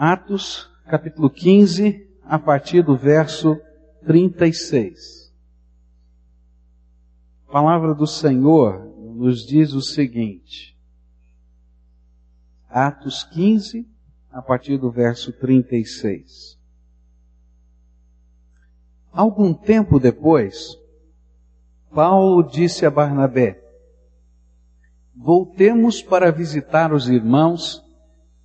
Atos, capítulo 15, a partir do verso 36. A palavra do Senhor nos diz o seguinte. Atos 15, a partir do verso 36. Algum tempo depois, Paulo disse a Barnabé: Voltemos para visitar os irmãos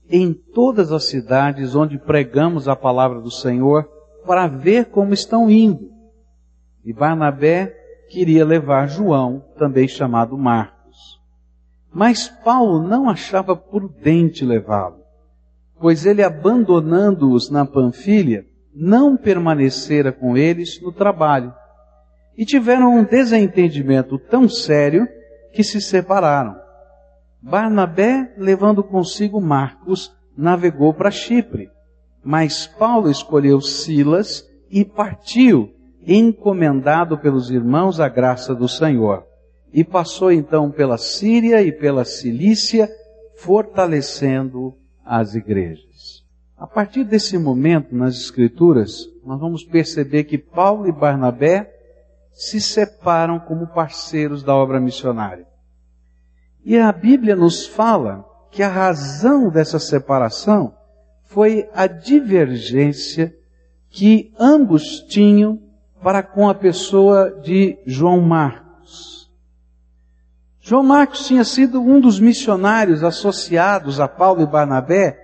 em todas as cidades onde pregamos a palavra do Senhor, para ver como estão indo. E Barnabé queria levar João, também chamado Marcos. Mas Paulo não achava prudente levá-lo, pois ele, abandonando-os na Panfilha, não permanecera com eles no trabalho. E tiveram um desentendimento tão sério que se separaram. Barnabé, levando consigo Marcos, navegou para Chipre. Mas Paulo escolheu Silas e partiu, encomendado pelos irmãos à graça do Senhor. E passou então pela Síria e pela Cilícia, fortalecendo as igrejas. A partir desse momento nas Escrituras, nós vamos perceber que Paulo e Barnabé se separam como parceiros da obra missionária. E a Bíblia nos fala que a razão dessa separação foi a divergência que ambos tinham para com a pessoa de João Marcos. João Marcos tinha sido um dos missionários associados a Paulo e Barnabé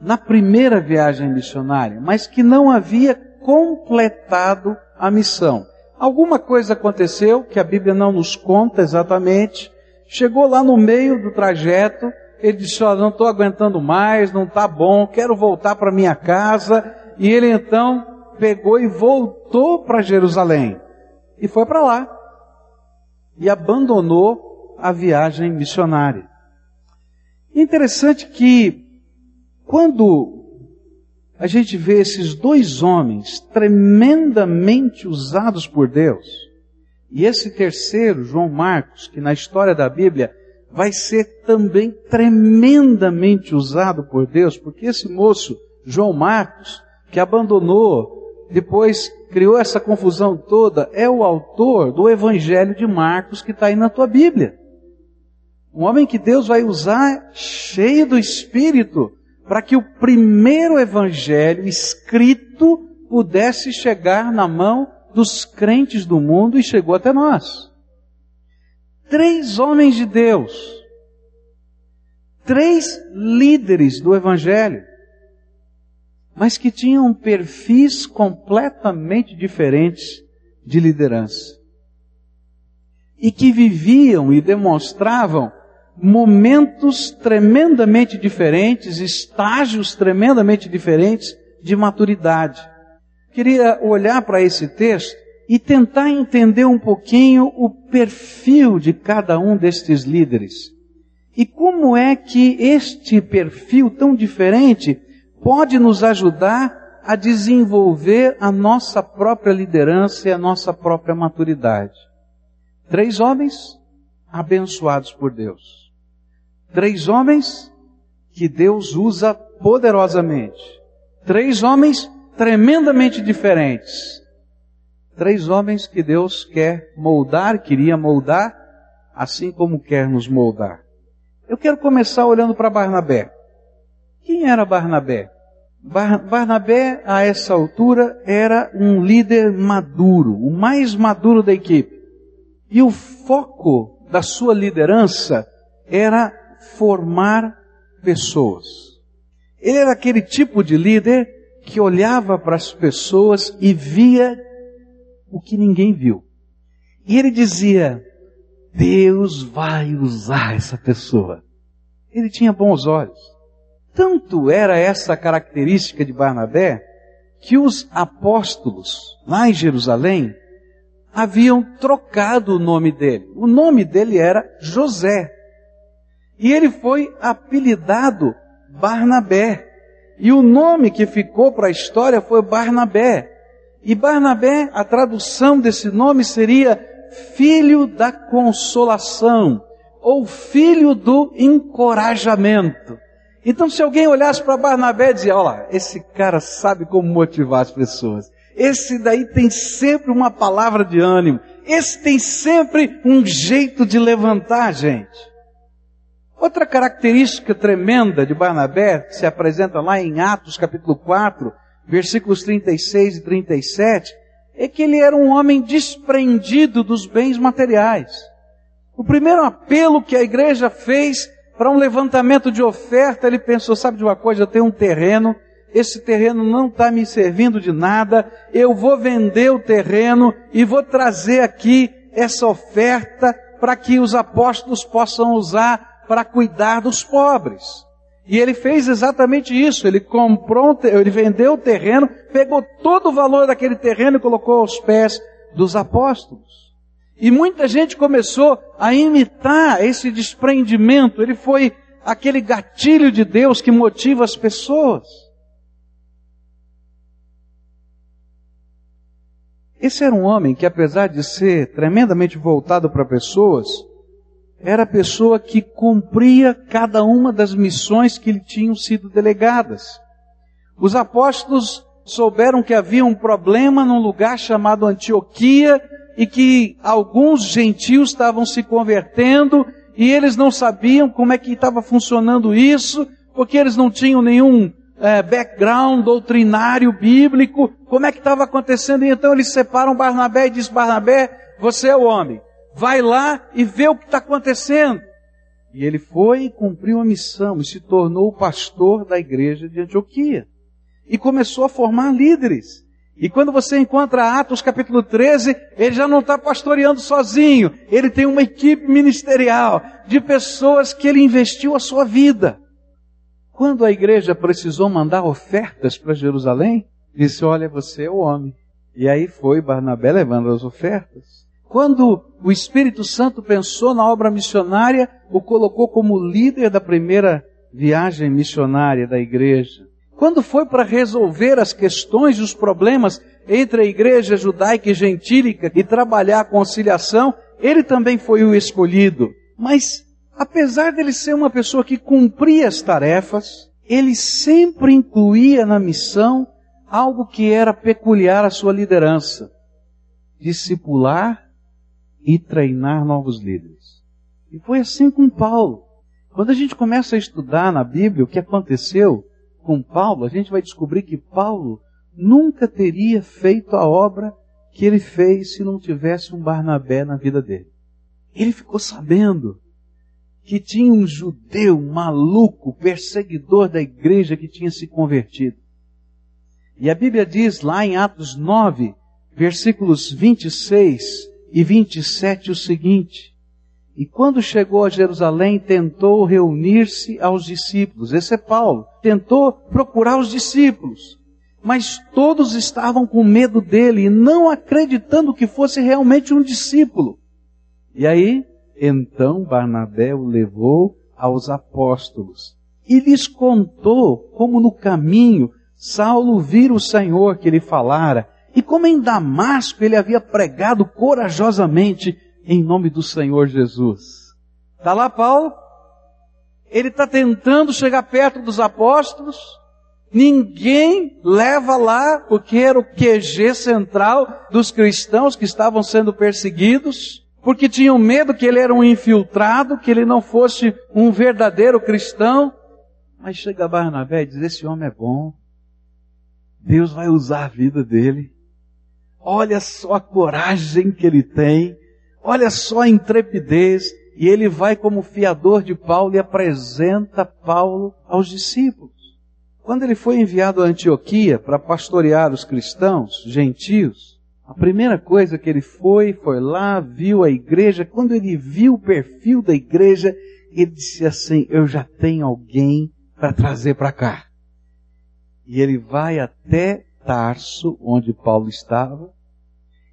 na primeira viagem missionária, mas que não havia completado a missão. Alguma coisa aconteceu que a Bíblia não nos conta exatamente. Chegou lá no meio do trajeto, ele disse: "Ó, não estou aguentando mais, não está bom, quero voltar para minha casa". E ele então pegou e voltou para Jerusalém e foi para lá e abandonou a viagem missionária. Interessante que quando a gente vê esses dois homens tremendamente usados por Deus. E esse terceiro, João Marcos, que na história da Bíblia vai ser também tremendamente usado por Deus, porque esse moço, João Marcos, que abandonou, depois criou essa confusão toda, é o autor do Evangelho de Marcos que está aí na tua Bíblia. Um homem que Deus vai usar cheio do Espírito para que o primeiro evangelho escrito pudesse chegar na mão dos crentes do mundo e chegou até nós. Três homens de Deus, três líderes do evangelho, mas que tinham perfis completamente diferentes de liderança. E que viviam e demonstravam momentos tremendamente diferentes, estágios tremendamente diferentes de maturidade. Queria olhar para esse texto e tentar entender um pouquinho o perfil de cada um destes líderes. E como é que este perfil tão diferente pode nos ajudar a desenvolver a nossa própria liderança e a nossa própria maturidade. Três homens abençoados por Deus. Três homens que Deus usa poderosamente. Três homens tremendamente diferentes. Três homens que Deus quer moldar, queria moldar, assim como quer nos moldar. Eu quero começar olhando para Barnabé. Quem era Barnabé? Bar Barnabé, a essa altura, era um líder maduro, o mais maduro da equipe. E o foco da sua liderança era formar pessoas. Ele era aquele tipo de líder que olhava para as pessoas e via o que ninguém viu. E ele dizia: Deus vai usar essa pessoa. Ele tinha bons olhos. Tanto era essa característica de Barnabé que os apóstolos lá em Jerusalém haviam trocado o nome dele. O nome dele era José. E ele foi apelidado Barnabé. E o nome que ficou para a história foi Barnabé. E Barnabé, a tradução desse nome seria filho da consolação ou filho do encorajamento. Então, se alguém olhasse para Barnabé e dizia, olha esse cara sabe como motivar as pessoas. Esse daí tem sempre uma palavra de ânimo. Esse tem sempre um jeito de levantar gente. Outra característica tremenda de Barnabé, que se apresenta lá em Atos capítulo 4, versículos 36 e 37, é que ele era um homem desprendido dos bens materiais. O primeiro apelo que a igreja fez para um levantamento de oferta, ele pensou, sabe de uma coisa, eu tenho um terreno, esse terreno não está me servindo de nada, eu vou vender o terreno e vou trazer aqui essa oferta para que os apóstolos possam usar para cuidar dos pobres. E ele fez exatamente isso. Ele comprou, ele vendeu o terreno, pegou todo o valor daquele terreno e colocou aos pés dos apóstolos. E muita gente começou a imitar esse desprendimento. Ele foi aquele gatilho de Deus que motiva as pessoas. Esse era um homem que, apesar de ser tremendamente voltado para pessoas, era a pessoa que cumpria cada uma das missões que lhe tinham sido delegadas. Os apóstolos souberam que havia um problema num lugar chamado Antioquia e que alguns gentios estavam se convertendo e eles não sabiam como é que estava funcionando isso, porque eles não tinham nenhum é, background doutrinário bíblico, como é que estava acontecendo, e então eles separam Barnabé e diz, Barnabé, você é o homem, vai lá e vê o que está acontecendo. E ele foi e cumpriu a missão e se tornou o pastor da igreja de Antioquia. E começou a formar líderes. E quando você encontra Atos capítulo 13, ele já não está pastoreando sozinho. Ele tem uma equipe ministerial de pessoas que ele investiu a sua vida. Quando a igreja precisou mandar ofertas para Jerusalém, disse: Olha, você é o homem. E aí foi Barnabé levando as ofertas. Quando o Espírito Santo pensou na obra missionária, o colocou como líder da primeira viagem missionária da igreja. Quando foi para resolver as questões e os problemas entre a igreja judaica e gentílica e trabalhar a conciliação, ele também foi o escolhido. Mas, apesar dele ser uma pessoa que cumpria as tarefas, ele sempre incluía na missão algo que era peculiar à sua liderança: discipular e treinar novos líderes. E foi assim com Paulo. Quando a gente começa a estudar na Bíblia o que aconteceu com Paulo, a gente vai descobrir que Paulo nunca teria feito a obra que ele fez se não tivesse um Barnabé na vida dele. Ele ficou sabendo que tinha um judeu maluco, perseguidor da igreja que tinha se convertido. E a Bíblia diz lá em Atos 9, versículos 26 e 27 o seguinte: e quando chegou a Jerusalém, tentou reunir-se aos discípulos. Esse é Paulo. Tentou procurar os discípulos. Mas todos estavam com medo dele e não acreditando que fosse realmente um discípulo. E aí, então Barnabé o levou aos apóstolos e lhes contou como no caminho Saulo vira o Senhor que lhe falara e como em Damasco ele havia pregado corajosamente em nome do Senhor Jesus. Está lá Paulo, ele está tentando chegar perto dos apóstolos, ninguém leva lá, porque era o QG central dos cristãos que estavam sendo perseguidos, porque tinham medo que ele era um infiltrado, que ele não fosse um verdadeiro cristão. Mas chega Barnabé e diz: Esse homem é bom, Deus vai usar a vida dele. Olha só a coragem que ele tem. Olha só a intrepidez. E ele vai como fiador de Paulo e apresenta Paulo aos discípulos. Quando ele foi enviado a Antioquia para pastorear os cristãos, gentios, a primeira coisa que ele foi, foi lá, viu a igreja. Quando ele viu o perfil da igreja, ele disse assim: Eu já tenho alguém para trazer para cá. E ele vai até Tarso, onde Paulo estava,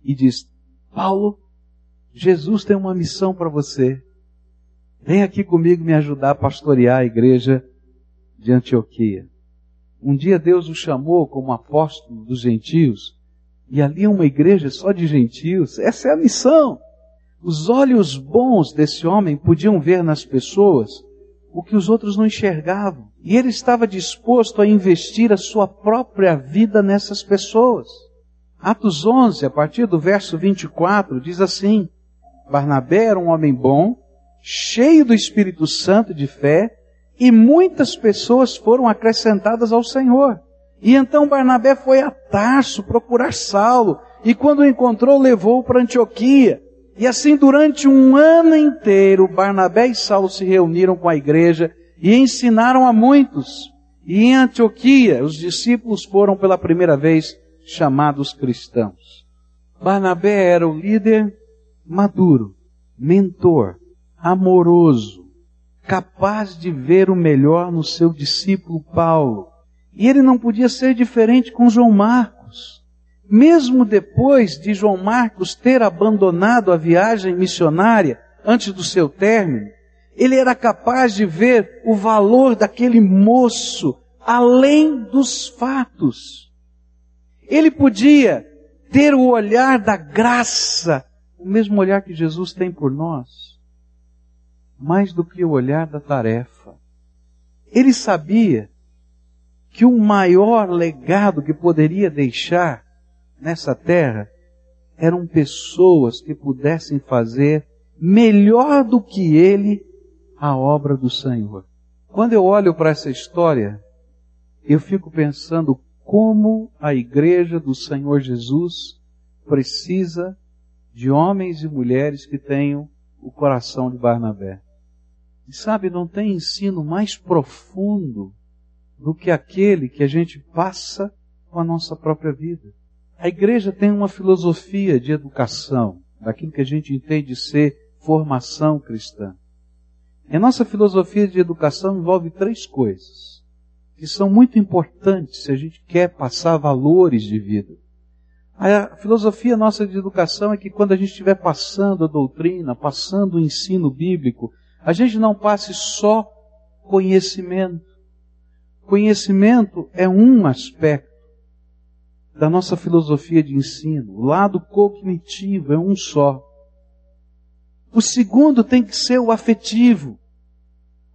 e diz: Paulo, Jesus tem uma missão para você. Vem aqui comigo me ajudar a pastorear a igreja de Antioquia. Um dia Deus o chamou como apóstolo dos gentios, e ali é uma igreja só de gentios. Essa é a missão. Os olhos bons desse homem podiam ver nas pessoas o que os outros não enxergavam. E ele estava disposto a investir a sua própria vida nessas pessoas. Atos 11, a partir do verso 24, diz assim: Barnabé era um homem bom, cheio do Espírito Santo de fé, e muitas pessoas foram acrescentadas ao Senhor. E então Barnabé foi a Tarso procurar Saulo, e quando o encontrou, levou-o para Antioquia. E assim, durante um ano inteiro, Barnabé e Saulo se reuniram com a igreja e ensinaram a muitos. E em Antioquia, os discípulos foram pela primeira vez chamados cristãos. Barnabé era o líder maduro, mentor, amoroso, capaz de ver o melhor no seu discípulo Paulo. E ele não podia ser diferente com João Marcos. Mesmo depois de João Marcos ter abandonado a viagem missionária antes do seu término, ele era capaz de ver o valor daquele moço além dos fatos. Ele podia ter o olhar da graça, o mesmo olhar que Jesus tem por nós mais do que o olhar da tarefa. Ele sabia que o maior legado que poderia deixar nessa terra eram pessoas que pudessem fazer melhor do que ele a obra do Senhor. Quando eu olho para essa história, eu fico pensando como a igreja do Senhor Jesus precisa de homens e mulheres que tenham o coração de Barnabé. E sabe, não tem ensino mais profundo do que aquele que a gente passa com a nossa própria vida. A igreja tem uma filosofia de educação, daquilo que a gente entende ser formação cristã. E a nossa filosofia de educação envolve três coisas, que são muito importantes se a gente quer passar valores de vida. A filosofia nossa de educação é que quando a gente estiver passando a doutrina, passando o ensino bíblico, a gente não passe só conhecimento. Conhecimento é um aspecto da nossa filosofia de ensino. O lado cognitivo é um só. O segundo tem que ser o afetivo,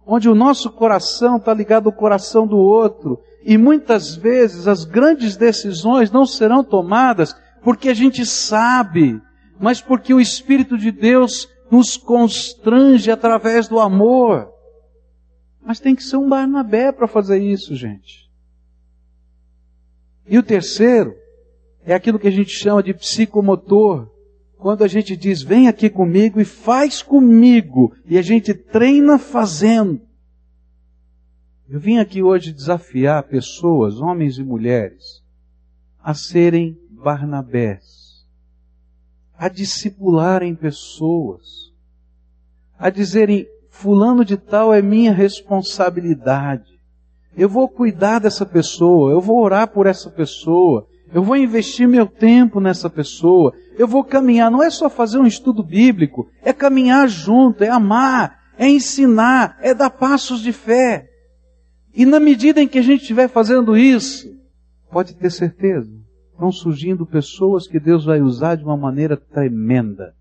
onde o nosso coração está ligado ao coração do outro. E muitas vezes as grandes decisões não serão tomadas porque a gente sabe, mas porque o Espírito de Deus nos constrange através do amor. Mas tem que ser um Barnabé para fazer isso, gente. E o terceiro é aquilo que a gente chama de psicomotor. Quando a gente diz, vem aqui comigo e faz comigo, e a gente treina fazendo. Eu vim aqui hoje desafiar pessoas, homens e mulheres, a serem Barnabés a discipularem pessoas, a dizerem: Fulano de Tal é minha responsabilidade. Eu vou cuidar dessa pessoa, eu vou orar por essa pessoa, eu vou investir meu tempo nessa pessoa, eu vou caminhar. Não é só fazer um estudo bíblico, é caminhar junto, é amar, é ensinar, é dar passos de fé. E na medida em que a gente estiver fazendo isso, pode ter certeza, Estão surgindo pessoas que Deus vai usar de uma maneira tremenda.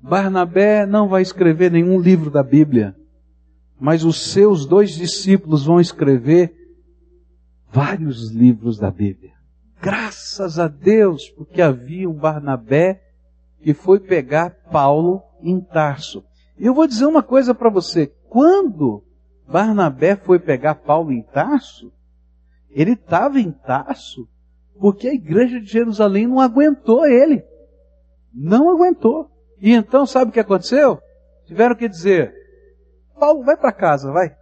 Barnabé não vai escrever nenhum livro da Bíblia, mas os seus dois discípulos vão escrever vários livros da Bíblia. Graças a Deus, porque havia um Barnabé que foi pegar Paulo em Tarso. E eu vou dizer uma coisa para você: quando Barnabé foi pegar Paulo em Tarso, ele estava em Tarso porque a igreja de Jerusalém não aguentou ele. Não aguentou. E então, sabe o que aconteceu? Tiveram que dizer: Paulo, vai para casa, vai.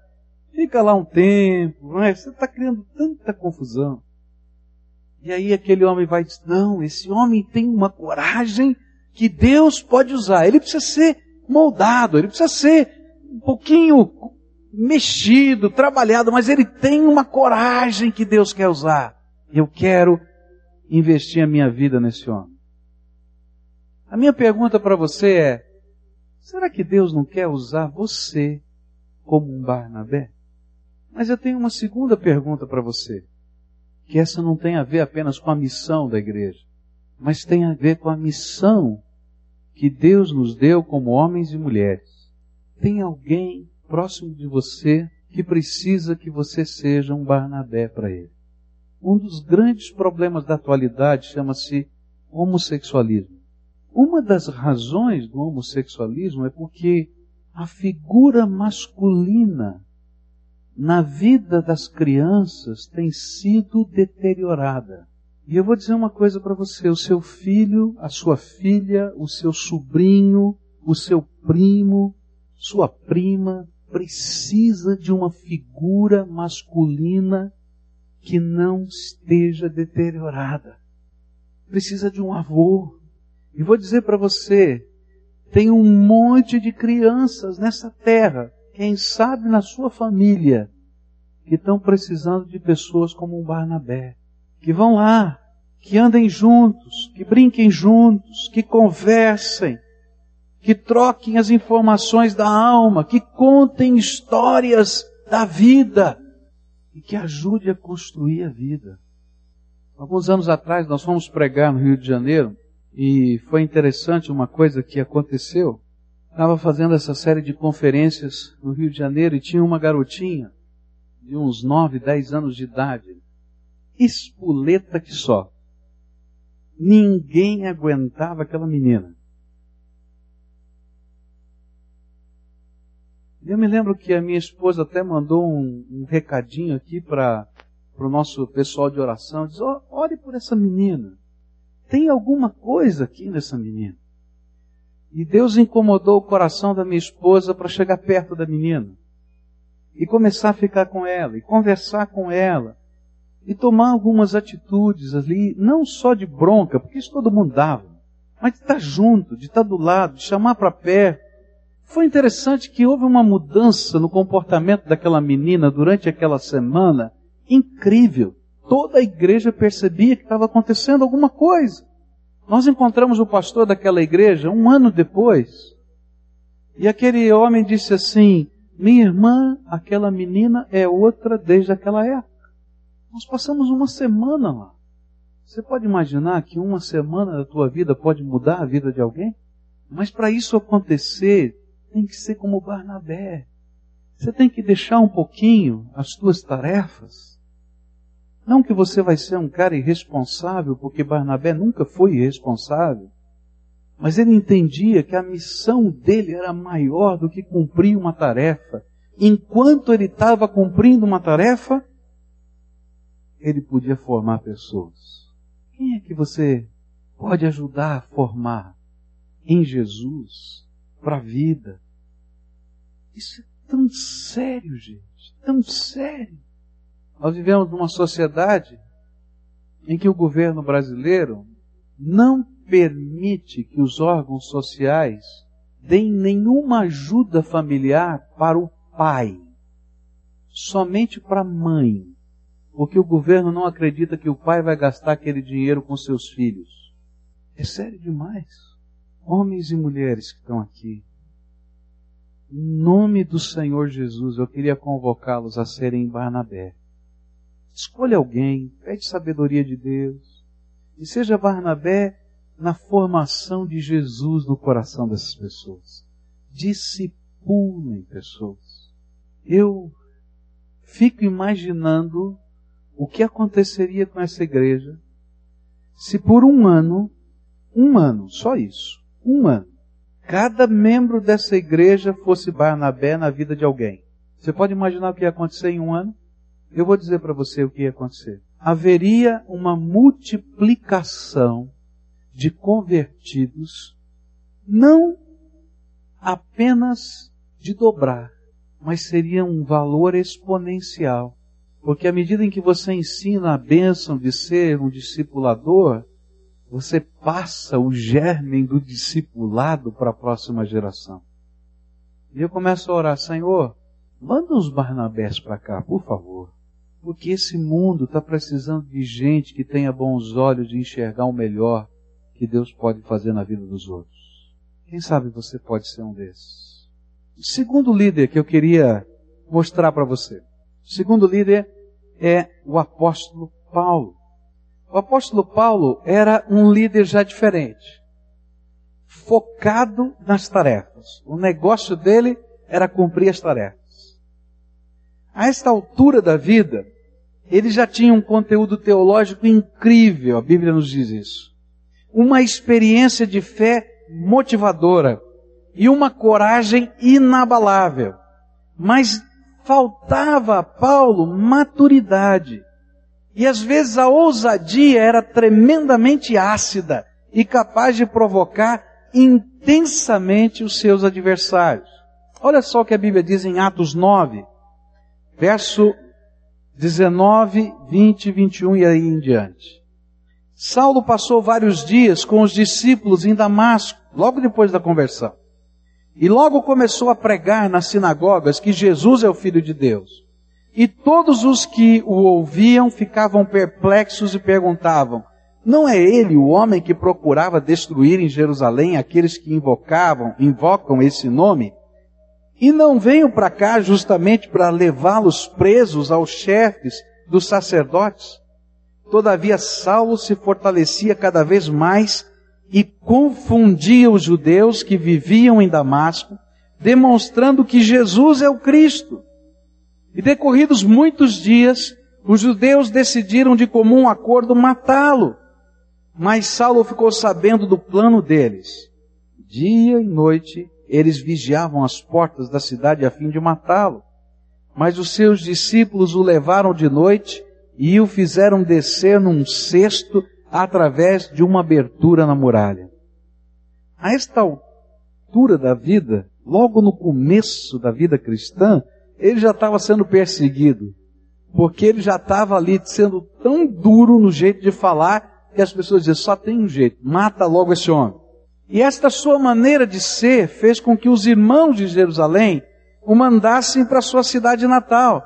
Fica lá um tempo, vai. você está criando tanta confusão. E aí aquele homem vai dizer: Não, esse homem tem uma coragem que Deus pode usar. Ele precisa ser moldado, ele precisa ser um pouquinho mexido, trabalhado, mas ele tem uma coragem que Deus quer usar. Eu quero investir a minha vida nesse homem. A minha pergunta para você é: será que Deus não quer usar você como um Barnabé? Mas eu tenho uma segunda pergunta para você, que essa não tem a ver apenas com a missão da igreja, mas tem a ver com a missão que Deus nos deu como homens e mulheres. Tem alguém próximo de você que precisa que você seja um Barnabé para ele. Um dos grandes problemas da atualidade chama-se homossexualismo. Uma das razões do homossexualismo é porque a figura masculina na vida das crianças tem sido deteriorada. E eu vou dizer uma coisa para você: o seu filho, a sua filha, o seu sobrinho, o seu primo, sua prima, precisa de uma figura masculina que não esteja deteriorada. Precisa de um avô. E vou dizer para você, tem um monte de crianças nessa terra, quem sabe na sua família, que estão precisando de pessoas como um Barnabé, que vão lá, que andem juntos, que brinquem juntos, que conversem, que troquem as informações da alma, que contem histórias da vida e que ajude a construir a vida. Alguns anos atrás nós fomos pregar no Rio de Janeiro e foi interessante uma coisa que aconteceu. Estava fazendo essa série de conferências no Rio de Janeiro e tinha uma garotinha de uns 9, 10 anos de idade, espoleta que só. Ninguém aguentava aquela menina. Eu me lembro que a minha esposa até mandou um, um recadinho aqui para o nosso pessoal de oração. Diz, oh, ore por essa menina. Tem alguma coisa aqui nessa menina. E Deus incomodou o coração da minha esposa para chegar perto da menina. E começar a ficar com ela, e conversar com ela. E tomar algumas atitudes ali, não só de bronca, porque isso todo mundo dava, mas de estar junto, de estar do lado, de chamar para perto foi interessante que houve uma mudança no comportamento daquela menina durante aquela semana incrível. Toda a igreja percebia que estava acontecendo alguma coisa. Nós encontramos o pastor daquela igreja um ano depois. E aquele homem disse assim: Minha irmã, aquela menina é outra desde aquela época. Nós passamos uma semana lá. Você pode imaginar que uma semana da tua vida pode mudar a vida de alguém? Mas para isso acontecer, tem que ser como Barnabé. Você tem que deixar um pouquinho as tuas tarefas. Não que você vai ser um cara irresponsável, porque Barnabé nunca foi irresponsável. Mas ele entendia que a missão dele era maior do que cumprir uma tarefa. Enquanto ele estava cumprindo uma tarefa, ele podia formar pessoas. Quem é que você pode ajudar a formar em Jesus para a vida? Isso é tão sério, gente, tão sério. Nós vivemos numa sociedade em que o governo brasileiro não permite que os órgãos sociais deem nenhuma ajuda familiar para o pai, somente para a mãe, porque o governo não acredita que o pai vai gastar aquele dinheiro com seus filhos. É sério demais. Homens e mulheres que estão aqui, em nome do Senhor Jesus, eu queria convocá-los a serem Barnabé. Escolha alguém, pede sabedoria de Deus, e seja Barnabé na formação de Jesus no coração dessas pessoas. Discipulem pessoas. Eu fico imaginando o que aconteceria com essa igreja se por um ano, um ano, só isso, um ano, cada membro dessa igreja fosse Barnabé na vida de alguém. Você pode imaginar o que ia acontecer em um ano? Eu vou dizer para você o que ia acontecer. Haveria uma multiplicação de convertidos, não apenas de dobrar, mas seria um valor exponencial. Porque à medida em que você ensina a bênção de ser um discipulador, você passa o germe do discipulado para a próxima geração. E eu começo a orar, Senhor, manda uns Barnabés para cá, por favor. Porque esse mundo está precisando de gente que tenha bons olhos de enxergar o melhor que Deus pode fazer na vida dos outros. Quem sabe você pode ser um desses. O segundo líder que eu queria mostrar para você. O segundo líder é o apóstolo Paulo. O apóstolo Paulo era um líder já diferente, focado nas tarefas. O negócio dele era cumprir as tarefas. A esta altura da vida, ele já tinha um conteúdo teológico incrível, a Bíblia nos diz isso. Uma experiência de fé motivadora e uma coragem inabalável. Mas faltava a Paulo maturidade. E às vezes a ousadia era tremendamente ácida e capaz de provocar intensamente os seus adversários. Olha só o que a Bíblia diz em Atos 9, verso 19, 20, 21 e aí em diante. Saulo passou vários dias com os discípulos em Damasco, logo depois da conversão. E logo começou a pregar nas sinagogas que Jesus é o Filho de Deus. E todos os que o ouviam ficavam perplexos e perguntavam: Não é ele o homem que procurava destruir em Jerusalém aqueles que invocavam, invocam esse nome? E não venho para cá justamente para levá-los presos aos chefes dos sacerdotes? Todavia Saulo se fortalecia cada vez mais e confundia os judeus que viviam em Damasco, demonstrando que Jesus é o Cristo. E decorridos muitos dias, os judeus decidiram de comum acordo matá-lo. Mas Saulo ficou sabendo do plano deles. Dia e noite eles vigiavam as portas da cidade a fim de matá-lo. Mas os seus discípulos o levaram de noite e o fizeram descer num cesto através de uma abertura na muralha. A esta altura da vida, logo no começo da vida cristã, ele já estava sendo perseguido, porque ele já estava ali sendo tão duro no jeito de falar que as pessoas diziam, só tem um jeito, mata logo esse homem. E esta sua maneira de ser fez com que os irmãos de Jerusalém o mandassem para sua cidade natal,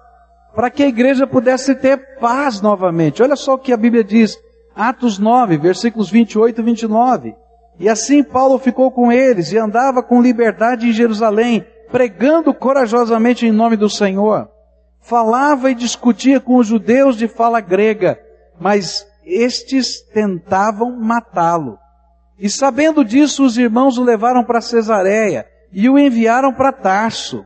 para que a igreja pudesse ter paz novamente. Olha só o que a Bíblia diz, Atos 9, versículos 28 e 29. E assim Paulo ficou com eles e andava com liberdade em Jerusalém, pregando corajosamente em nome do Senhor. Falava e discutia com os judeus de fala grega, mas estes tentavam matá-lo. E sabendo disso, os irmãos o levaram para Cesareia e o enviaram para Tarso.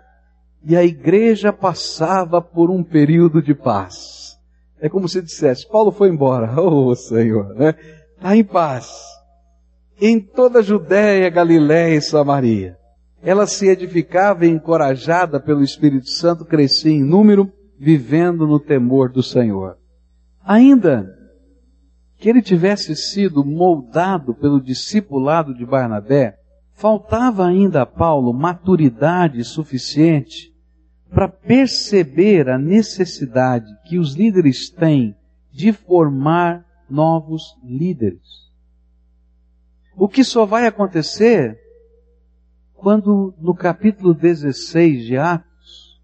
E a igreja passava por um período de paz. É como se dissesse, Paulo foi embora, oh Senhor, né? Está em paz. Em toda a Judéia, Galiléia e Samaria. Ela se edificava e encorajada pelo Espírito Santo, crescia em número, vivendo no temor do Senhor. Ainda que ele tivesse sido moldado pelo discipulado de Barnabé, faltava ainda a Paulo maturidade suficiente para perceber a necessidade que os líderes têm de formar novos líderes. O que só vai acontecer quando no capítulo 16 de Atos,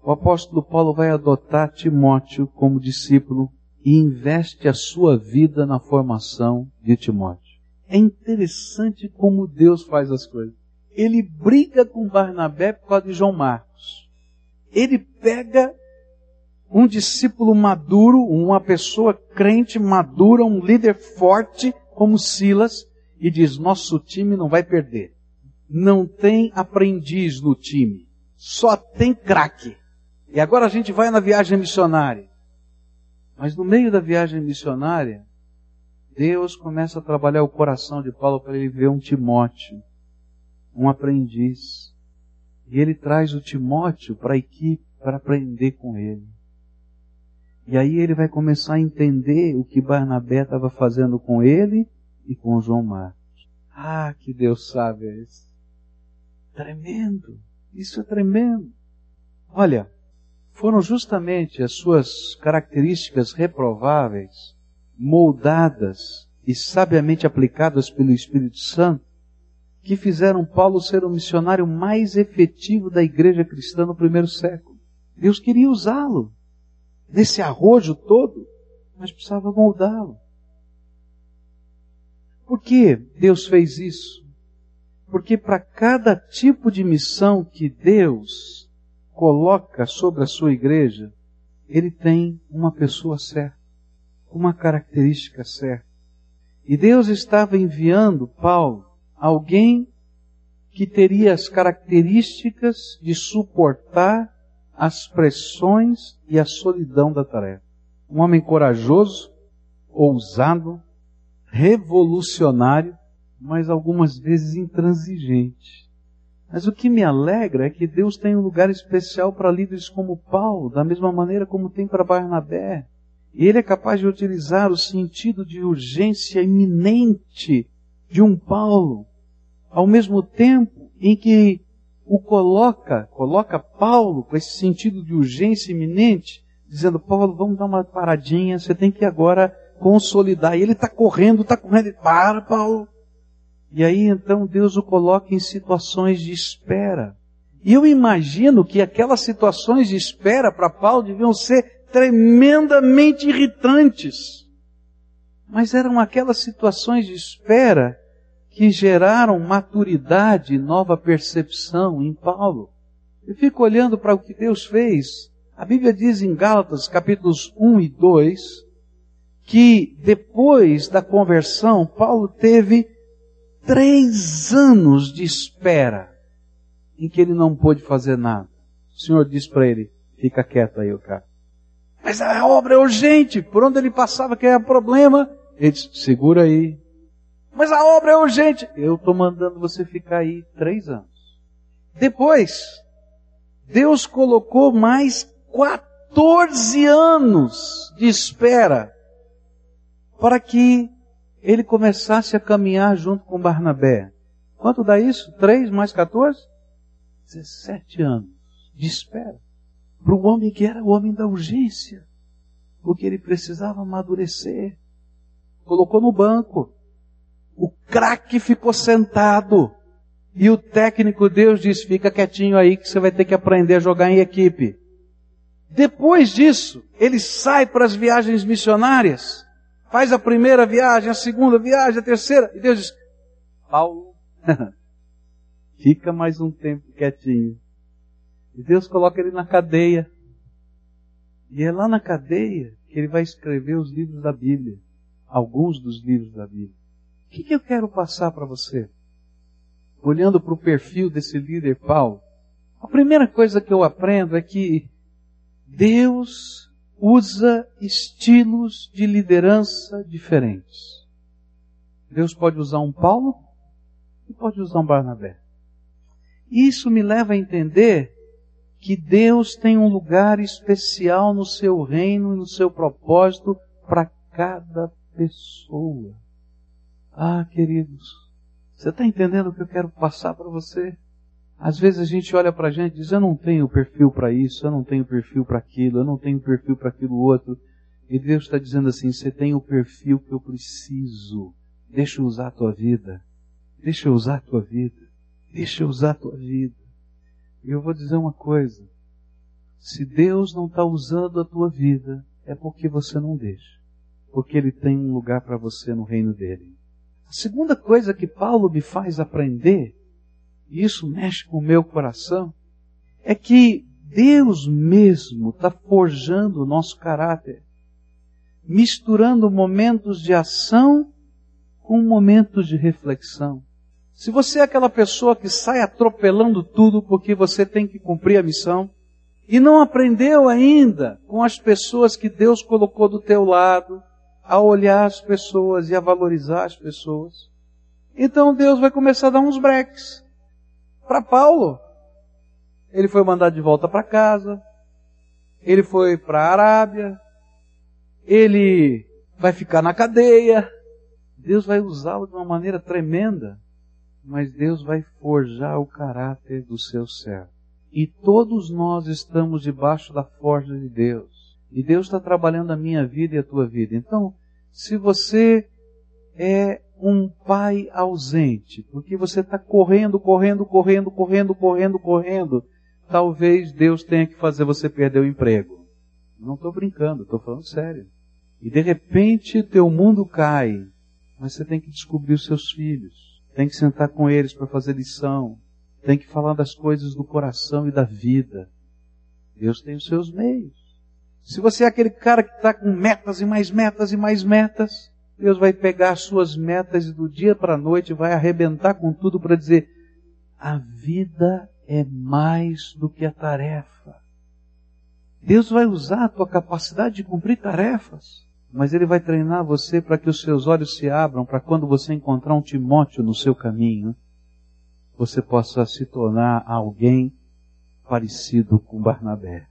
o apóstolo Paulo vai adotar Timóteo como discípulo e investe a sua vida na formação de Timóteo. É interessante como Deus faz as coisas. Ele briga com Barnabé por causa de João Marcos ele pega um discípulo maduro, uma pessoa crente madura, um líder forte como Silas e diz: Nosso time não vai perder. Não tem aprendiz no time, só tem craque. E agora a gente vai na viagem missionária. Mas no meio da viagem missionária, Deus começa a trabalhar o coração de Paulo para ele ver um Timóteo, um aprendiz, e ele traz o Timóteo para a equipe para aprender com ele. E aí ele vai começar a entender o que Barnabé estava fazendo com ele e com João Marcos. Ah, que Deus sabe é isso. Tremendo. Isso é tremendo. Olha, foram justamente as suas características reprováveis, moldadas e sabiamente aplicadas pelo Espírito Santo, que fizeram Paulo ser o missionário mais efetivo da igreja cristã no primeiro século. Deus queria usá-lo nesse arrojo todo, mas precisava moldá-lo. Por que Deus fez isso? Porque para cada tipo de missão que Deus coloca sobre a sua igreja, ele tem uma pessoa certa, uma característica certa. E Deus estava enviando Paulo alguém que teria as características de suportar as pressões e a solidão da tarefa. Um homem corajoso, ousado, revolucionário, mas algumas vezes intransigente. Mas o que me alegra é que Deus tem um lugar especial para líderes como Paulo, da mesma maneira como tem para Barnabé. E ele é capaz de utilizar o sentido de urgência iminente de um Paulo, ao mesmo tempo em que o coloca, coloca Paulo com esse sentido de urgência iminente, dizendo, Paulo, vamos dar uma paradinha, você tem que agora consolidar. E ele está correndo, está correndo, para, Paulo. E aí então Deus o coloca em situações de espera. E eu imagino que aquelas situações de espera para Paulo deviam ser tremendamente irritantes. Mas eram aquelas situações de espera que geraram maturidade nova percepção em Paulo. Eu fico olhando para o que Deus fez. A Bíblia diz em Gálatas capítulos 1 e 2 que depois da conversão, Paulo teve três anos de espera em que ele não pôde fazer nada. O Senhor disse para ele, fica quieto aí, o cara. Mas a obra é urgente, por onde ele passava que era problema, ele disse, segura aí, mas a obra é urgente. Eu estou mandando você ficar aí três anos. Depois, Deus colocou mais 14 anos de espera para que ele começasse a caminhar junto com Barnabé. Quanto dá isso? Três mais 14? 17 anos de espera. Para o homem que era o homem da urgência. Porque ele precisava amadurecer. Colocou no banco. O craque ficou sentado. E o técnico Deus disse: fica quietinho aí que você vai ter que aprender a jogar em equipe. Depois disso, ele sai para as viagens missionárias. Faz a primeira viagem, a segunda viagem, a terceira. E Deus diz: Paulo, fica mais um tempo quietinho. E Deus coloca ele na cadeia. E é lá na cadeia que ele vai escrever os livros da Bíblia. Alguns dos livros da Bíblia. O que, que eu quero passar para você? Olhando para o perfil desse líder Paulo, a primeira coisa que eu aprendo é que Deus usa estilos de liderança diferentes. Deus pode usar um Paulo e pode usar um Barnabé. Isso me leva a entender que Deus tem um lugar especial no seu reino e no seu propósito para cada pessoa. Ah, queridos, você está entendendo o que eu quero passar para você? Às vezes a gente olha para a gente e diz: Eu não tenho perfil para isso, eu não tenho perfil para aquilo, eu não tenho perfil para aquilo outro. E Deus está dizendo assim: Você tem o perfil que eu preciso. Deixa eu usar a tua vida. Deixa eu usar a tua vida. Deixa eu usar a tua vida. E eu vou dizer uma coisa: se Deus não está usando a tua vida, é porque você não deixa. Porque Ele tem um lugar para você no reino dele. A segunda coisa que Paulo me faz aprender, e isso mexe com o meu coração, é que Deus mesmo está forjando o nosso caráter, misturando momentos de ação com momentos de reflexão. Se você é aquela pessoa que sai atropelando tudo porque você tem que cumprir a missão, e não aprendeu ainda com as pessoas que Deus colocou do teu lado, a olhar as pessoas e a valorizar as pessoas. Então Deus vai começar a dar uns breaks. Para Paulo, ele foi mandado de volta para casa, ele foi para a Arábia, ele vai ficar na cadeia. Deus vai usá-lo de uma maneira tremenda, mas Deus vai forjar o caráter do seu servo. E todos nós estamos debaixo da forja de Deus. E Deus está trabalhando a minha vida e a tua vida. Então, se você é um pai ausente, porque você está correndo, correndo, correndo, correndo, correndo, correndo, talvez Deus tenha que fazer você perder o emprego. Não estou brincando, estou falando sério. E de repente teu mundo cai, mas você tem que descobrir os seus filhos, tem que sentar com eles para fazer lição, tem que falar das coisas do coração e da vida. Deus tem os seus meios. Se você é aquele cara que está com metas e mais metas e mais metas, Deus vai pegar as suas metas e do dia para a noite vai arrebentar com tudo para dizer: A vida é mais do que a tarefa. Deus vai usar a tua capacidade de cumprir tarefas, mas Ele vai treinar você para que os seus olhos se abram para quando você encontrar um Timóteo no seu caminho, você possa se tornar alguém parecido com Barnabé.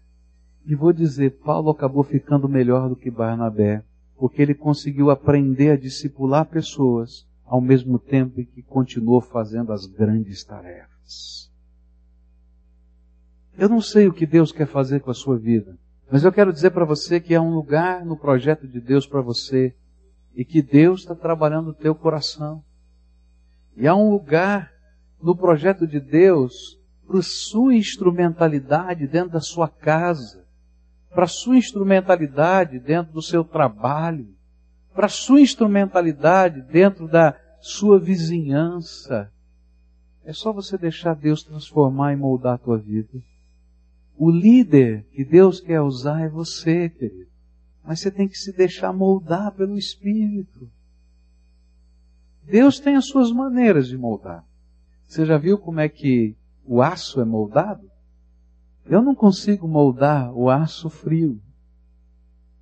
E vou dizer, Paulo acabou ficando melhor do que Barnabé, porque ele conseguiu aprender a discipular pessoas ao mesmo tempo em que continuou fazendo as grandes tarefas. Eu não sei o que Deus quer fazer com a sua vida, mas eu quero dizer para você que há um lugar no projeto de Deus para você e que Deus está trabalhando no teu coração. E há um lugar no projeto de Deus para sua instrumentalidade dentro da sua casa para sua instrumentalidade dentro do seu trabalho, para a sua instrumentalidade dentro da sua vizinhança. É só você deixar Deus transformar e moldar a tua vida. O líder que Deus quer usar é você, querido. Mas você tem que se deixar moldar pelo Espírito. Deus tem as suas maneiras de moldar. Você já viu como é que o aço é moldado? Eu não consigo moldar o aço frio.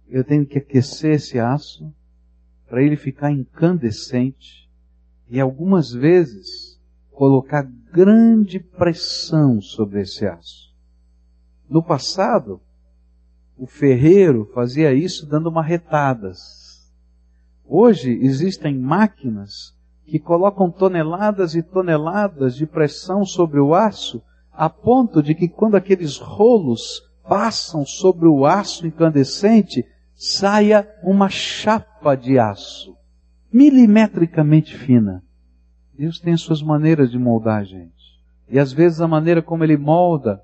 Eu tenho que aquecer esse aço para ele ficar incandescente e algumas vezes colocar grande pressão sobre esse aço. No passado, o ferreiro fazia isso dando marretadas. Hoje existem máquinas que colocam toneladas e toneladas de pressão sobre o aço a ponto de que quando aqueles rolos passam sobre o aço incandescente, saia uma chapa de aço, milimetricamente fina. Deus tem as suas maneiras de moldar a gente. E às vezes a maneira como Ele molda,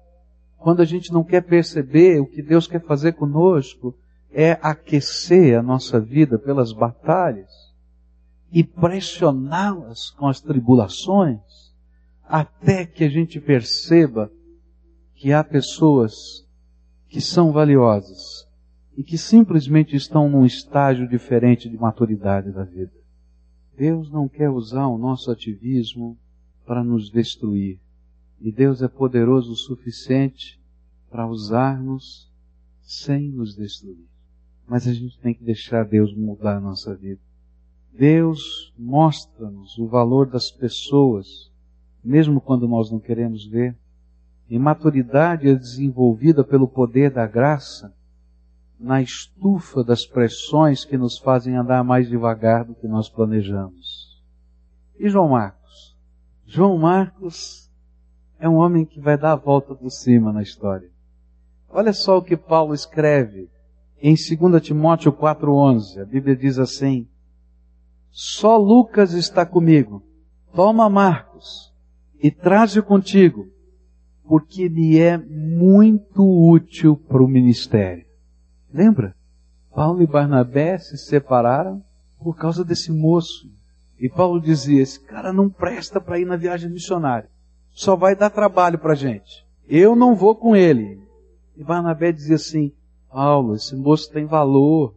quando a gente não quer perceber o que Deus quer fazer conosco, é aquecer a nossa vida pelas batalhas e pressioná-las com as tribulações até que a gente perceba que há pessoas que são valiosas e que simplesmente estão num estágio diferente de maturidade da vida. Deus não quer usar o nosso ativismo para nos destruir. E Deus é poderoso o suficiente para usar-nos sem nos destruir. Mas a gente tem que deixar Deus mudar a nossa vida. Deus mostra-nos o valor das pessoas mesmo quando nós não queremos ver. E maturidade é desenvolvida pelo poder da graça na estufa das pressões que nos fazem andar mais devagar do que nós planejamos. E João Marcos? João Marcos é um homem que vai dar a volta por cima na história. Olha só o que Paulo escreve em 2 Timóteo 4,11. A Bíblia diz assim: Só Lucas está comigo. Toma Marcos e traze-o contigo, porque ele é muito útil para o ministério. Lembra? Paulo e Barnabé se separaram por causa desse moço. E Paulo dizia: esse cara não presta para ir na viagem missionária. Só vai dar trabalho para a gente. Eu não vou com ele. E Barnabé dizia assim: Paulo, esse moço tem valor.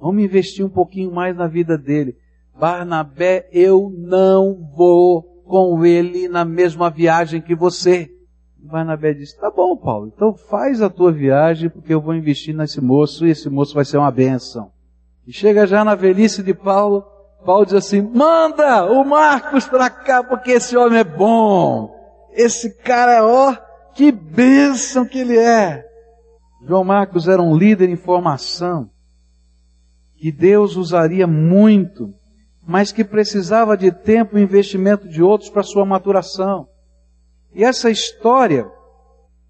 Vamos investir um pouquinho mais na vida dele. Barnabé, eu não vou com ele na mesma viagem que você. Barnabé disse: Tá bom, Paulo, então faz a tua viagem, porque eu vou investir nesse moço e esse moço vai ser uma bênção. E chega já na velhice de Paulo, Paulo diz assim: Manda o Marcos para cá, porque esse homem é bom. Esse cara, ó, que bênção que ele é. João Marcos era um líder em formação, que Deus usaria muito mas que precisava de tempo e investimento de outros para sua maturação. E essa história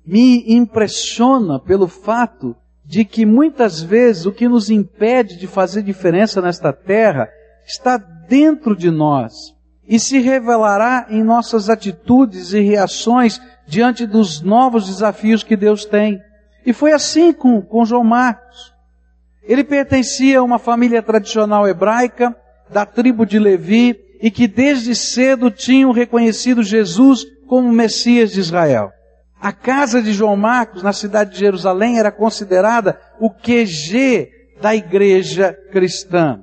me impressiona pelo fato de que muitas vezes o que nos impede de fazer diferença nesta terra está dentro de nós e se revelará em nossas atitudes e reações diante dos novos desafios que Deus tem. E foi assim com, com João Marcos. Ele pertencia a uma família tradicional hebraica, da tribo de Levi e que desde cedo tinham reconhecido Jesus como Messias de Israel. A casa de João Marcos, na cidade de Jerusalém, era considerada o QG da igreja cristã.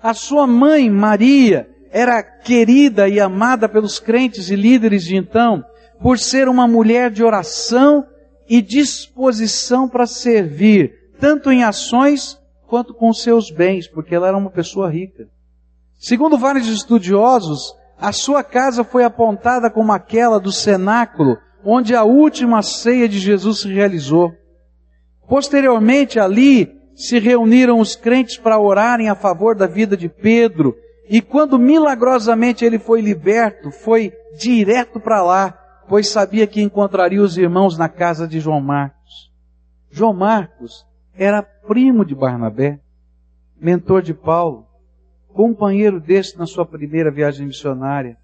A sua mãe, Maria, era querida e amada pelos crentes e líderes de então, por ser uma mulher de oração e disposição para servir, tanto em ações quanto com seus bens, porque ela era uma pessoa rica. Segundo vários estudiosos, a sua casa foi apontada como aquela do cenáculo, onde a última ceia de Jesus se realizou. Posteriormente, ali se reuniram os crentes para orarem a favor da vida de Pedro, e quando milagrosamente ele foi liberto, foi direto para lá, pois sabia que encontraria os irmãos na casa de João Marcos. João Marcos era primo de Barnabé, mentor de Paulo, companheiro deste na sua primeira viagem missionária.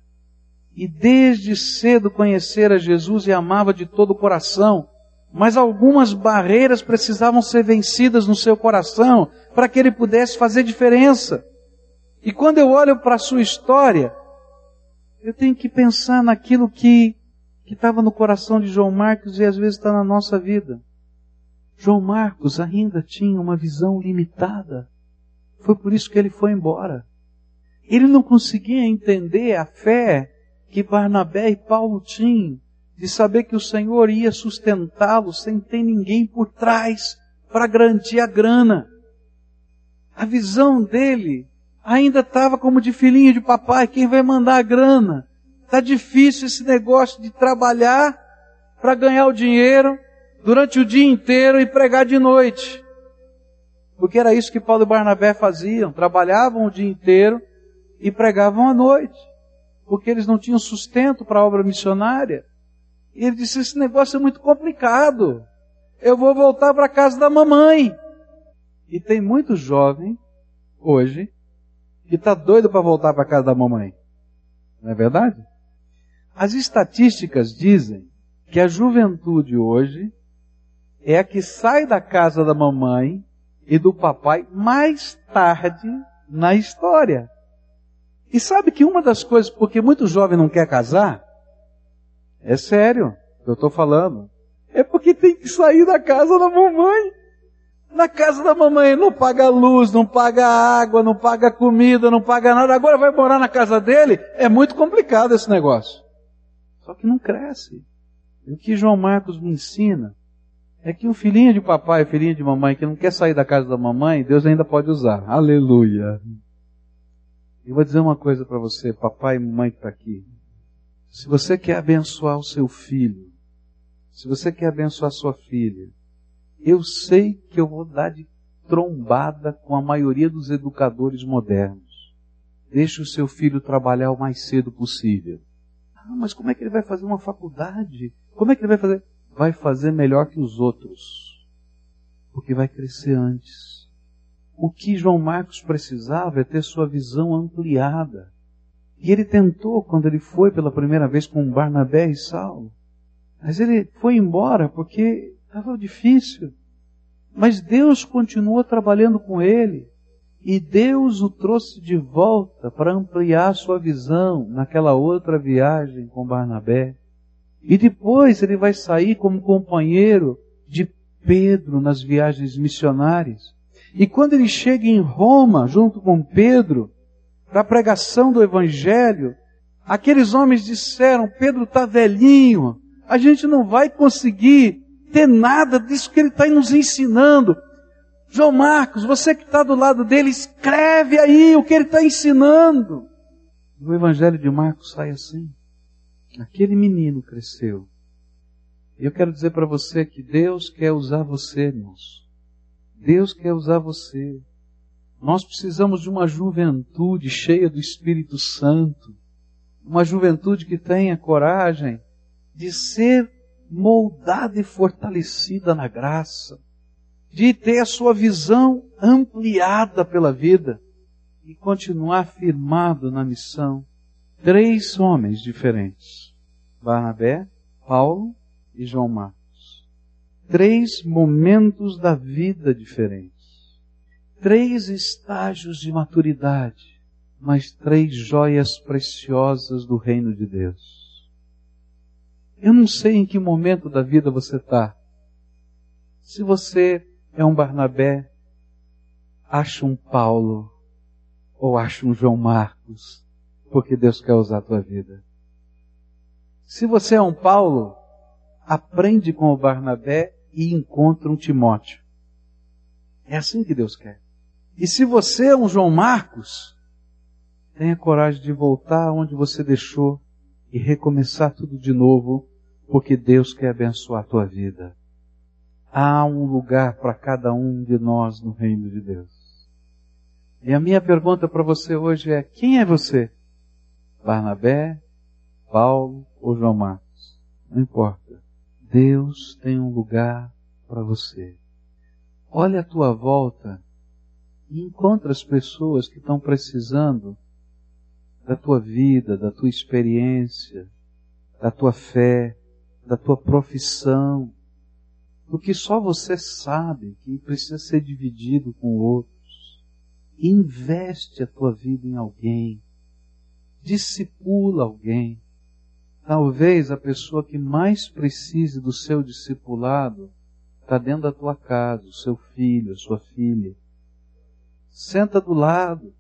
E desde cedo conhecera Jesus e amava de todo o coração, mas algumas barreiras precisavam ser vencidas no seu coração para que ele pudesse fazer diferença. E quando eu olho para a sua história, eu tenho que pensar naquilo que estava no coração de João Marcos e às vezes está na nossa vida. João Marcos ainda tinha uma visão limitada. Foi por isso que ele foi embora. Ele não conseguia entender a fé que Barnabé e Paulo tinham de saber que o Senhor ia sustentá-lo sem ter ninguém por trás para garantir a grana. A visão dele ainda estava como de filhinho de papai, quem vai mandar a grana? Tá difícil esse negócio de trabalhar para ganhar o dinheiro durante o dia inteiro e pregar de noite. Porque era isso que Paulo e Barnabé faziam, trabalhavam o dia inteiro e pregavam à noite, porque eles não tinham sustento para a obra missionária. E ele disse: Esse negócio é muito complicado. Eu vou voltar para a casa da mamãe. E tem muito jovem hoje que está doido para voltar para a casa da mamãe. Não é verdade? As estatísticas dizem que a juventude hoje é a que sai da casa da mamãe e do papai mais tarde na história. E sabe que uma das coisas, porque muito jovem não quer casar, é sério, eu estou falando, é porque tem que sair da casa da mamãe. Na casa da mamãe não paga luz, não paga água, não paga comida, não paga nada. Agora vai morar na casa dele? É muito complicado esse negócio. Só que não cresce. E o que João Marcos me ensina é que um filhinho de papai, filhinho de mamãe que não quer sair da casa da mamãe, Deus ainda pode usar. Aleluia. Eu vou dizer uma coisa para você, papai e mamãe que está aqui. Se você quer abençoar o seu filho, se você quer abençoar sua filha, eu sei que eu vou dar de trombada com a maioria dos educadores modernos. Deixe o seu filho trabalhar o mais cedo possível. Ah, mas como é que ele vai fazer uma faculdade? Como é que ele vai fazer? Vai fazer melhor que os outros, porque vai crescer antes. O que João Marcos precisava é ter sua visão ampliada. E ele tentou quando ele foi pela primeira vez com Barnabé e Saulo. Mas ele foi embora porque estava difícil. Mas Deus continuou trabalhando com ele. E Deus o trouxe de volta para ampliar sua visão naquela outra viagem com Barnabé. E depois ele vai sair como companheiro de Pedro nas viagens missionárias. E quando ele chega em Roma, junto com Pedro, para a pregação do Evangelho, aqueles homens disseram: Pedro está velhinho, a gente não vai conseguir ter nada disso que ele está nos ensinando. João Marcos, você que está do lado dele, escreve aí o que ele está ensinando. O Evangelho de Marcos sai assim. Aquele menino cresceu. E eu quero dizer para você que Deus quer usar você, irmãos. Deus quer usar você. Nós precisamos de uma juventude cheia do Espírito Santo. Uma juventude que tenha coragem de ser moldada e fortalecida na graça. De ter a sua visão ampliada pela vida e continuar firmado na missão três homens diferentes: Barnabé, Paulo e João Marcos. Três momentos da vida diferentes. Três estágios de maturidade, mas três joias preciosas do reino de Deus. Eu não sei em que momento da vida você está. Se você é um Barnabé, acha um Paulo ou acha um João Marcos porque Deus quer usar a tua vida. Se você é um Paulo, aprende com o Barnabé e encontra um Timóteo. É assim que Deus quer. E se você é um João Marcos, tenha coragem de voltar onde você deixou e recomeçar tudo de novo, porque Deus quer abençoar a tua vida. Há um lugar para cada um de nós no reino de Deus. E a minha pergunta para você hoje é: quem é você? Barnabé, Paulo ou João Marcos? Não importa. Deus tem um lugar para você. Olha à tua volta e encontra as pessoas que estão precisando da tua vida, da tua experiência, da tua fé, da tua profissão, do que só você sabe que precisa ser dividido com outros. Investe a tua vida em alguém. Discipula alguém. Talvez a pessoa que mais precise do seu discipulado está dentro da tua casa, o seu filho, a sua filha. Senta do lado,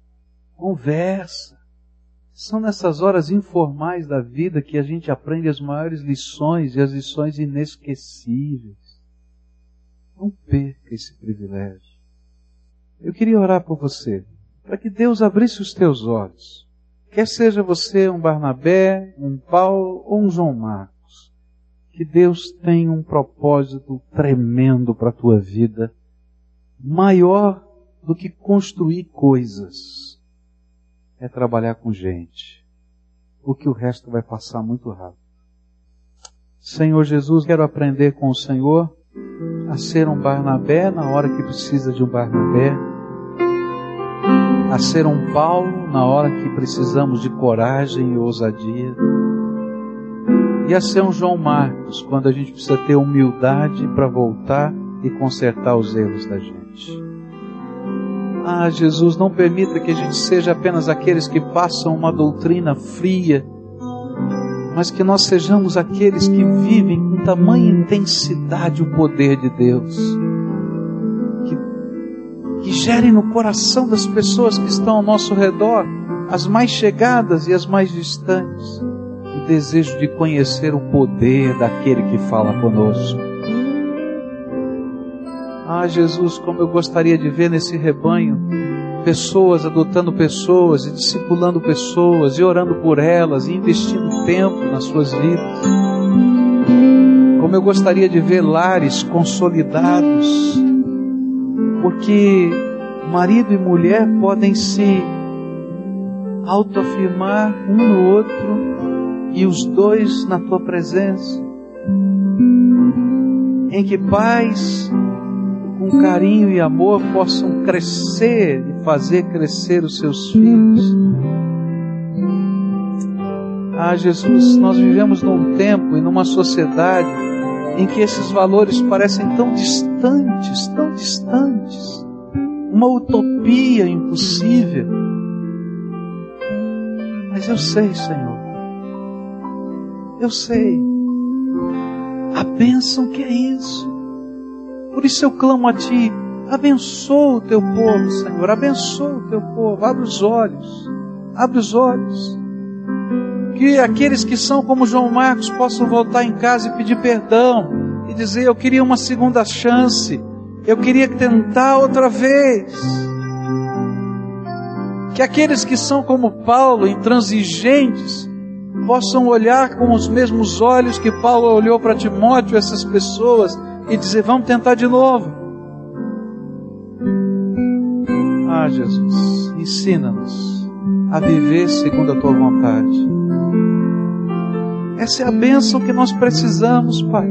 conversa. São nessas horas informais da vida que a gente aprende as maiores lições e as lições inesquecíveis. Não perca esse privilégio. Eu queria orar por você, para que Deus abrisse os teus olhos. Quer seja você um Barnabé, um Paulo ou um João Marcos, que Deus tem um propósito tremendo para a tua vida, maior do que construir coisas é trabalhar com gente, porque o resto vai passar muito rápido. Senhor Jesus, quero aprender com o Senhor a ser um Barnabé na hora que precisa de um Barnabé, a ser um Paulo na hora que precisamos de coragem e ousadia, e a ser um João Marcos quando a gente precisa ter humildade para voltar e consertar os erros da gente. Ah, Jesus, não permita que a gente seja apenas aqueles que passam uma doutrina fria, mas que nós sejamos aqueles que vivem com tamanha intensidade o poder de Deus. Que, gerem no coração das pessoas que estão ao nosso redor, as mais chegadas e as mais distantes, o desejo de conhecer o poder daquele que fala conosco ah, Jesus, como eu gostaria de ver nesse rebanho pessoas adotando pessoas e discipulando pessoas e orando por elas e investindo tempo nas suas vidas. Como eu gostaria de ver lares consolidados, porque marido e mulher podem se autoafirmar um no outro e os dois na tua presença. Em que pais com carinho e amor, possam crescer e fazer crescer os seus filhos. Ah, Jesus, nós vivemos num tempo e numa sociedade em que esses valores parecem tão distantes, tão distantes. Uma utopia impossível. Mas eu sei, Senhor. Eu sei. A bênção que é isso. Por isso eu clamo a Ti, abençoa o Teu povo, Senhor, abençoa o Teu povo, abre os olhos, abre os olhos. Que aqueles que são como João Marcos possam voltar em casa e pedir perdão e dizer: Eu queria uma segunda chance, eu queria tentar outra vez. Que aqueles que são como Paulo, intransigentes, possam olhar com os mesmos olhos que Paulo olhou para Timóteo, essas pessoas, e dizer: vamos tentar de novo. Ah, Jesus, ensina-nos a viver segundo a tua vontade. Essa é a bênção que nós precisamos, Pai.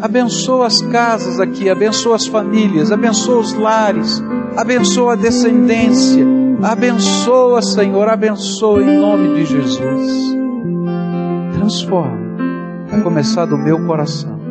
Abençoa as casas aqui, abençoa as famílias, abençoa os lares, abençoa a descendência, abençoa, Senhor, abençoa em nome de Jesus. Transforma, a começar do meu coração